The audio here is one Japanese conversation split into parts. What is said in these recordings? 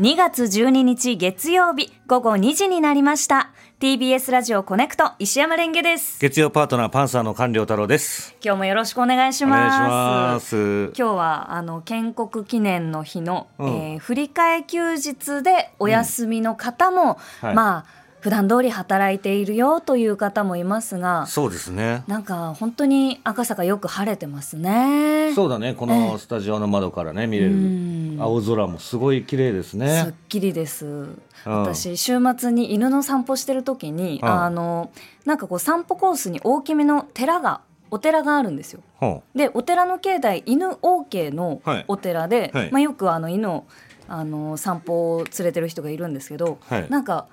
2月12日月曜日午後2時になりました。TBS ラジオコネクト石山レンゲです。月曜パートナーパンサーの官僚太郎です。今日もよろしくお願いします。今日はあの建国記念の日の、うん。えー振り替え休日でお休みの方も、はい。まあ普段通り働いているよという方もいますがそうですね。なんか本当に赤坂よく晴れてますね。そうだね。このスタジオの窓からね見れうん。る青空もすごい綺麗ですすっねきりです。私週末に犬の散歩してる時に、うん。あのなんかこう散歩コースに大きめの寺がお寺があるんですよ。ほでお寺の境内犬 OK のはい。お寺で、はい。まあ、よくあの犬をあの散歩を連れてる人がいるんですけど、はい。なんか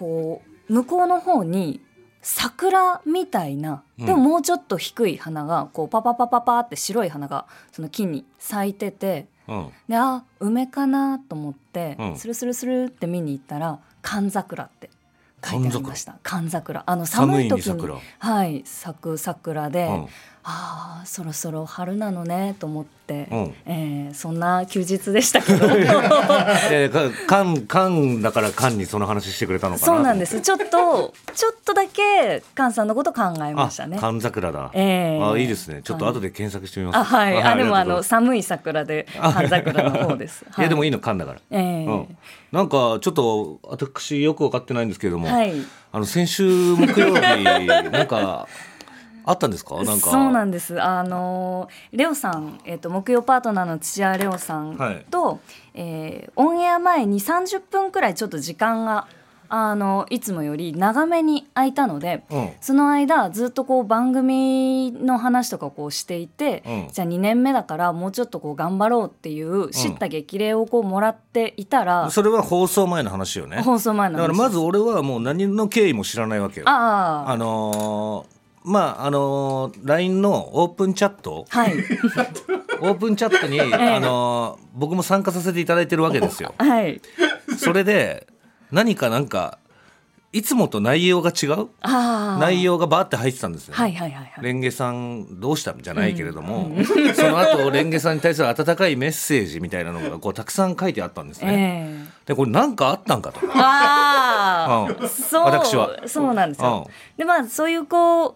こう向こうの方に桜みたいなうん。でももうちょっと低い花がこうパパパパパって白い花がその木に咲いてて。ううん。であ梅かなと思って、うん。スルスルスルって見に行ったら「寒桜」って書いてありました。寒桜。あの寒い時にはい咲く桜で、うんああそろそろ春なのねと思って、うん。えーそんな休日でしたけど。えーか缶缶だから缶にその話してくれたのかな。そうなんです。ちょっとちょっとだけ菅さんのこと考えまあしたね。缶桜だ。えーあいいですね。ちょっと後で検索してみます。あはい、あでもあの寒い桜で寒桜の方です。いやでもいいいの缶だから。えーうん。なんかちょっと私よく分かってないんですけれどもはい。あの先週木曜日 なんかあったんですか？なんか。そうなんです。あのレオさん、えっ、と木曜パートナーの土屋レオさんと、えーオンエア前に30分くらいちょっと時間があのいつもより長めに空いたので。うん。その間ずっとこう番組の話とかをこうしていて、うん。じゃあ2年目だからもうちょっとこう頑張ろうっていう知った激励をこうもらっていたら、それは放送前の話よね。放送前の話。だからまず俺はもう何の経緯も知らないわけよ。ああ。あのーまああのー LINE のオープンチャット。はい。オープンチャットに、あのー僕も参加させていただいてるわけですよ。はい。それで何かなんかいつもと内容が違う？内容がバーって入ってたんですよ、はいはいはいはい。レンゲさんどうしたんじゃないけれども、その後レンゲさんに対する温かいメッセージみたいなのがこうたくさん書いてあったんですね。ええ。でこれ何かあったんかと。ああ、うん。そう私は。そうなんですよ。うでまあそういうこう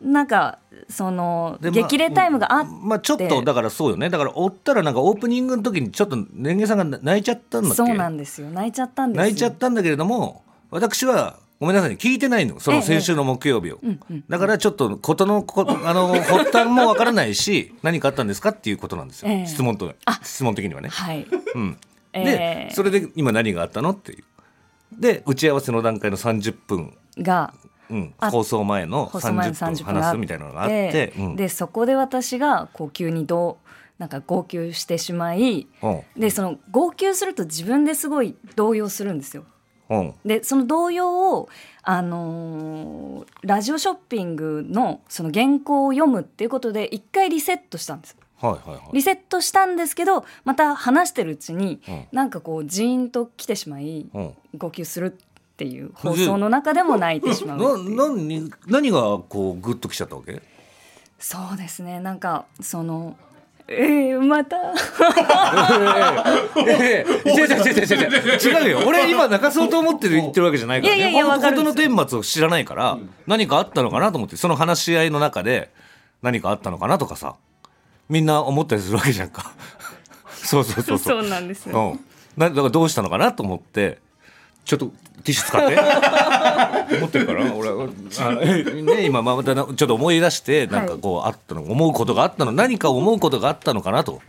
なんかその激励タイムがあって、まあちょっとだからそうよね。だから追ったらなんかオープニングの時にちょっとレンゲさんが泣いちゃったんだっけ？そうなんですよ。泣いちゃったんですよ。泣いちゃったんだけれども私はごめんなさいね。聞いてないの。その先週の木曜日を、うんうんだからちょっと事のこ あの発端もわからないし何かあったんですかっていうことなんですよ、ええ。質問と質問的にはね。はい。うん、えでえそれで今何があったのっていう。で打ち合わせの段階の30分、が放送前の放送前の30 30分分話すみたいなのがあって、うん。でそこで私がこう急にどうなんか号泣してしまいうん。でその号泣すると自分ですごい動揺するんですよ。うん。でその動揺を、あのーラジオショッピングのその原稿を読むっていうことで一回リセットしたんです。はいはいはい。リセットしたんですけどまた話してるうちに、うん。なんかこうジーンと来てしまい、うん。号泣するっていう放送の中でも泣いてしまう 何何がこうグッときちゃったわけ？そうですね。なんかそのえー、また？ええ違う違う違う違う違う。違うよ。俺今泣かそうと思ってる言ってるわけじゃないからね。いやいやいや本当の顛末を知らないから何かあったのかなと思ってその話し合いの中で何かあったのかなとかさみんな思ったりするわけじゃんか。そうそうそうそう。そうなんですよ、うん、なだからどうしたのかなと思ってちょっとティッシュ使って 思ってるから俺はあね今またなちょっと思い出してなんかこうあったの思うことがあったの何か思うことがあったのかなと。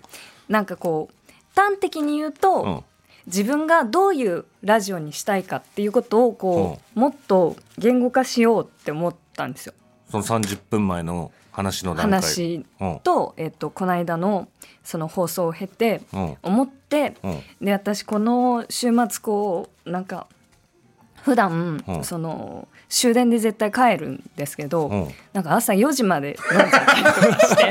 なんかこう端的に言うと、うん自分がどういうラジオにしたいかっていうことをこう、もっと言語化しようって思ったんですよ。その30分前の話の段階。話うん。と、えっと、この間のその放送を経てうん。思って、うん。で私この週末こうなんか普段、うん。その終電で絶対帰るんですけど、うん。なんか朝4時まで飲んじゃったりとかして。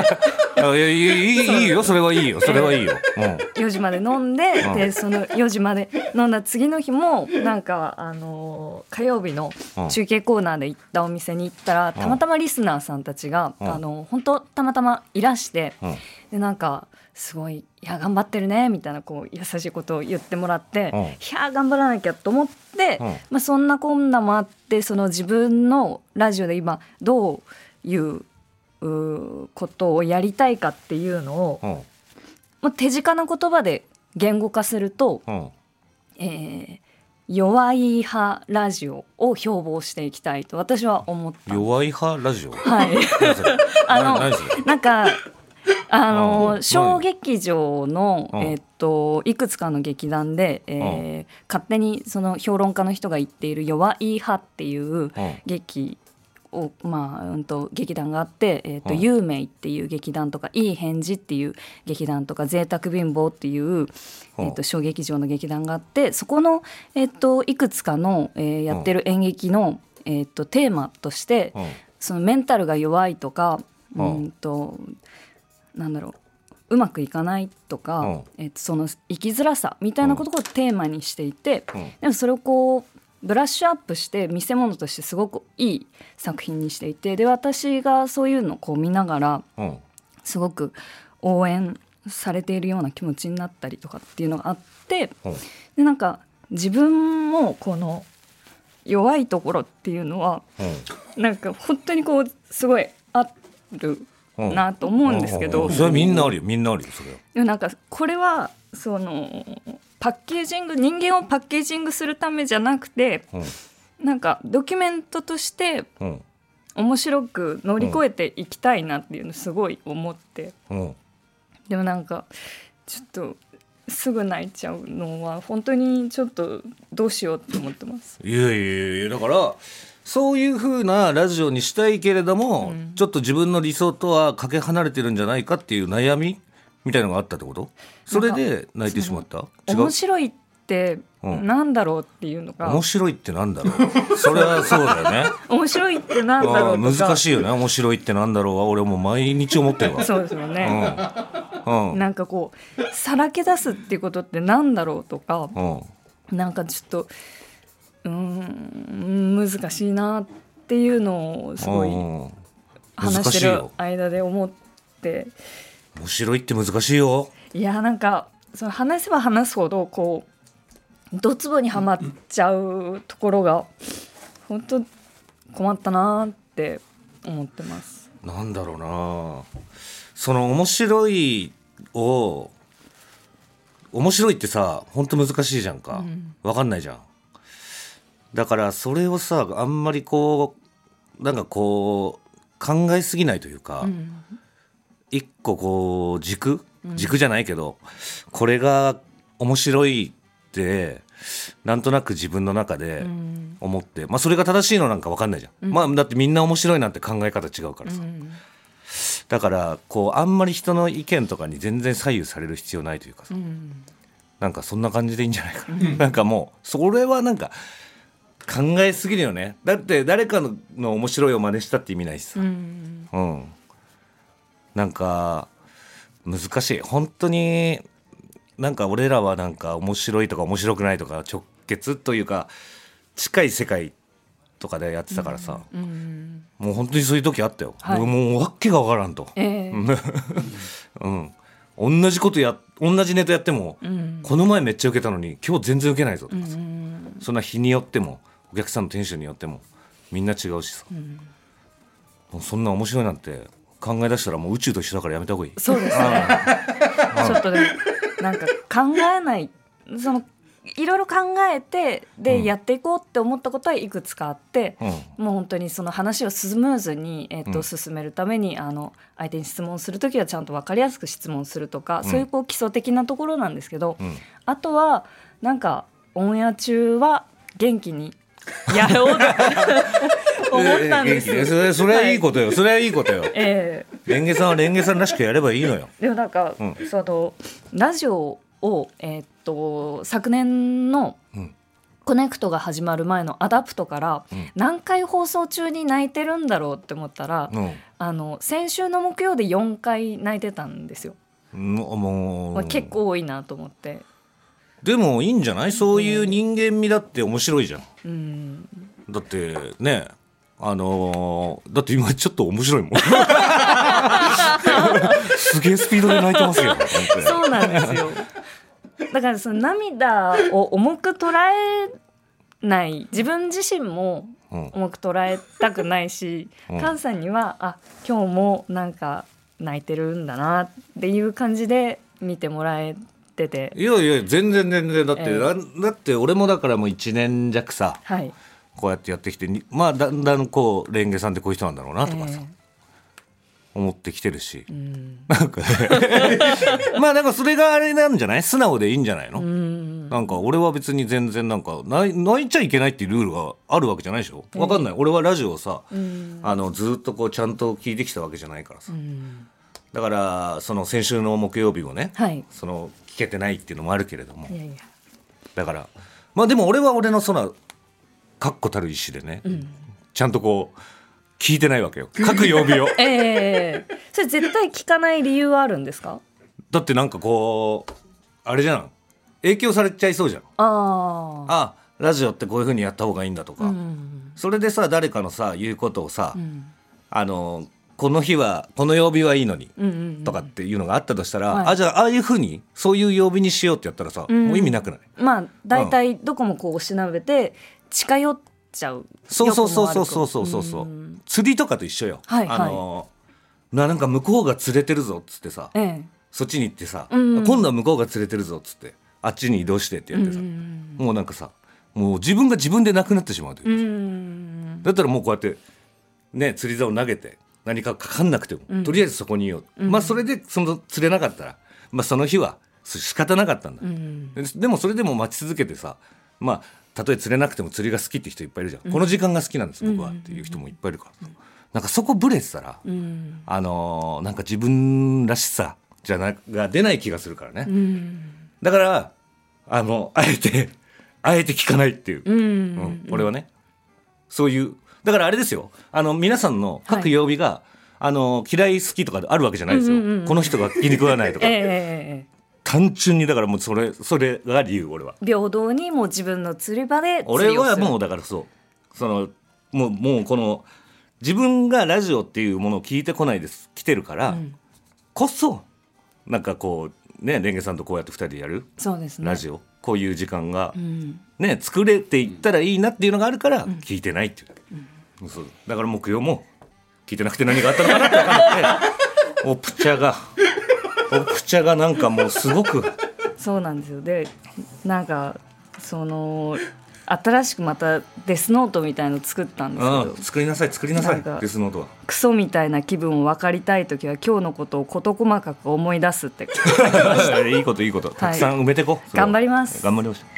いやいやいいいよそれはいいよ。それはいいよ。うん。4時まで飲んで,、うん。でその4時まで飲んだ次の日もなんかあの火曜日のうん。中継コーナーで行ったお店に行ったら、たまたまリスナーさんたちが、うん。あの本当たまたまいらして、うん。でなんかすごい「いいや頑張ってるねみたいなこう優しいことを言ってもらって、いや頑張らなきゃと思って、うん。まあ、そんなこんなもあってその自分のラジオで今どういうことをやりたいかっていうのをうん。もう手近な言葉で言語化すると、うん。えー弱い派ラジオを標榜していきたいと私は思った。弱い派ラジオ？はい、あのなんかあうのん小劇場の、うん。えっといくつかの劇団で、えー勝手にその評論家の人が言っている「弱い派」っていううん。劇を、まあうん、と劇団があって「えっとうん。有名」っていう劇団とか「いい返事」っていう劇団とか「贅沢貧乏」っていう、うん。えっと小劇場の劇団があってそこの、えっといくつかの、えーやってる演劇の、えっとテーマとして、うん。そのメンタルが弱いとか、ううんんとなんだろううまくいかないとか、うん。えっとその生きづらさみたいなことをテーマにしていて、うん。でもそれをこうブラッシュアップして見せ物としてすごくいい作品にしていてで私がそういうのをこう見ながらうん。すごく応援されているような気持ちになったりとかっていうのがあってうん。でなんか自分もこの弱いところっていうのはなんか本当にこうすごいあるうんなと思うんですけど、うんそれはみんなあるよ。みんなあるよそれは。でもなんかこれはそのパッケージング人間をパッケージングするためじゃなくてうん。なんかドキュメントとしてうん。面白く乗り越えていきたいなっていうのすごい思って、うん。でもなんかちょっとすぐ泣いちゃうのは本当にちょっとどうしようって思ってます。いやいやいやだからそういう風なラジオにしたいけれども、うん。ちょっと自分の理想とはかけ離れてるんじゃないかっていう悩みみたいのがあったってこと？それで泣いてしまった？面白いってうん。なんだろうっていうのが、面白いってなんだろう？それはそうだよね。面白いってなんだろう難しいよね。面白いってなんだろうは俺もう毎日思ってるわ。そうですよね、うん。うん。なんかこうさらけ出すっていうことってなんだろうとか。うん。なんかちょっとうーん難しいなっていうのをすごい話してる間で思って。面白いって難しいよ。いやなんかその話せば話すほどこうドツボにはまっちゃうところが本当困ったなって思ってます。なんだろうな。その面白いを面白いってさ本当難しいじゃんか、うん。わかんないじゃんだからそれをさあんまりこうなんかこう考えすぎないというか、うん。一個こう軸？うん。軸じゃないけど、これが面白いってなんとなく自分の中でうん。思って、まあそれが正しいのなんか分かんないじゃん、うん。まあだってみんな面白いなんて考え方違うからさ、うん。だからこうあんまり人の意見とかに全然左右される必要ないというかさ、うん。なんかそんな感じでいいんじゃないかな、なんかもうそれはなんか考えすぎるよね。だって誰かのの面白いを真似したって意味ないしさ、うん。うん、なんか難しい。本当になんか俺らはなんか面白いとか面白くないとか直結というか近い世界とかでやってたからさ、うん。もう本当にそういう時あったよ、はい。もうわけがわからんと、ええ。うん、同じことや同じネタやっても、うん。この前めっちゃ受けたのに今日全然受けないぞとうかさ、ん。そんな日によってもお客さんのテンションによってもみんな違うしさ、ん。もうそんな面白いなんて考え出したらもう宇宙と一緒だからやめた方がいい。そうですね。ちょっとでもなんか考えないそのいろいろ考えてで、うん。やっていこうって思ったことはいくつかあって、うん。もう本当にその話をスムーズに、えっとうん。進めるためにあの相手に質問する時はちゃんと分かりやすく質問するとか、ん。そういうこう基礎的なところなんですけど、うん。あとはなんかオンエア中は元気にやろう 思ったんです。それそれはいいことよ、それはいいことよ。ええ。レンゲさんはレンゲさんらしくやればいいのよ。でもなんか、うん。そのラジオを、えーっと昨年のうん。こねくとが始まる前のアダプトから、うん。何回放送中に泣いてるんだろうって思ったら、うん。あの先週の木曜で4回泣いてたんですよ、ももう。まあ、結構多いなと思って。でもいいんじゃない？そういう人間味だって面白いじゃんうん。だってねあのーだって今ちょっと面白いもん。すげえスピードで泣いてますよそうなんですよ。だからその涙を重く捉えない自分自身も重く捉えたくないし、うん、菅さんにはあ今日もなんか泣いてるんだなっていう感じで見てもらえてて。いやいや全然全然だって、えー、だって俺もだからもう1年弱さ、はい、こうやってやってきてまあだんだんこうレンゲさんってこういう人なんだろうなとかさ、えー思ってきてるし、うん、なんかね。まあなんかそれがあれなんじゃない？素直でいいんじゃないの、うん、なんか俺は別に全然なんか泣いちゃいけないっていうルールがあるわけじゃないでしょ？わかんない、俺はラジオをさ、うん、あのずっとこうちゃんと聞いてきたわけじゃないからさ、だからその先週の木曜日もね、はい、その聞けてないっていうのもあるけれども。だからまあでも俺は俺のその確固たる意志でね、ちゃんとこう聞いてないわけよ。各曜日を。ええー、それ絶対聞かない理由はあるんですか？だってなんかこうあれじゃん。影響されちゃいそうじゃん。ああラジオってこういうふうにやった方がいいんだとか、うん、それでさ誰かのさ言うことをさ、うん、あのこの日はこの曜日はいいのに、とかっていうのがあったとしたら、はい、あじゃあああいうふうにそういう曜日にしようってやったらさ、うん、もう意味なくない？まあ大体どこもこう調べて近寄ってちゃう。そうそうそうそうそうそうそう。そう釣りとかと一緒よ、はいはい、あのななんか向こうが釣れてるぞっつってさ、ええ、そっちに行ってさ、うんうん、今度は向こうが釣れてるぞっつってあっちに移動してってやってさ、うんうん、もうなんかさもう自分が自分でなくなってしまうというかさ、うん、だったらもうこうやってね釣り竿投げて何かかかんなくても、うん、とりあえずそこにいよう、うん、まあそれでその釣れなかったら、まあ、その日は仕方なかったんだ、うん、でもそれでも待ち続けてさまあたとえ釣れなくても釣りが好きって人いっぱいいるじゃん、うん、この時間が好きなんです僕は。っていう人もいっぱいいるから、うん、なんかそこブレてたら、うん、あのー、なんか自分らしさじゃなが出ない気がするからね、だからあのあえてあえて聞かないっていう、うん。俺はね。そういうだからあれですよ。あの皆さんの各曜日が、はいあの嫌い好きとかあるわけじゃないですよ、うんうんうん、この人が気に食わないとか、え単純にだからもうそれそれが理由俺は。平等にもう自分の釣り場で俺はもうだからそう。そのもうもうこの自分がラジオっていうものを聞いてこないです。来てるから、うん、こそなんかこうねレンゲさんとこうやって2人でやるそうです、ね、ラジオ。こういう時間が、うん、ね作れていったらいいなっていうのがあるから聞いてないっていう、うん、そう。だから木曜も聞いてなくて何があったのかなって分かっておプチャが。おく茶がなんかもうすごくそうなんですよ。でなんかその新しくまたデスノートみたいの作ったんですけど作りなさい作りなさいデスノートは。クソみたいな気分を分かりたい時は今日のことを事細かく思い出すって いいこといいこと。たくさん埋めてこう、頑張ります。頑張りましょう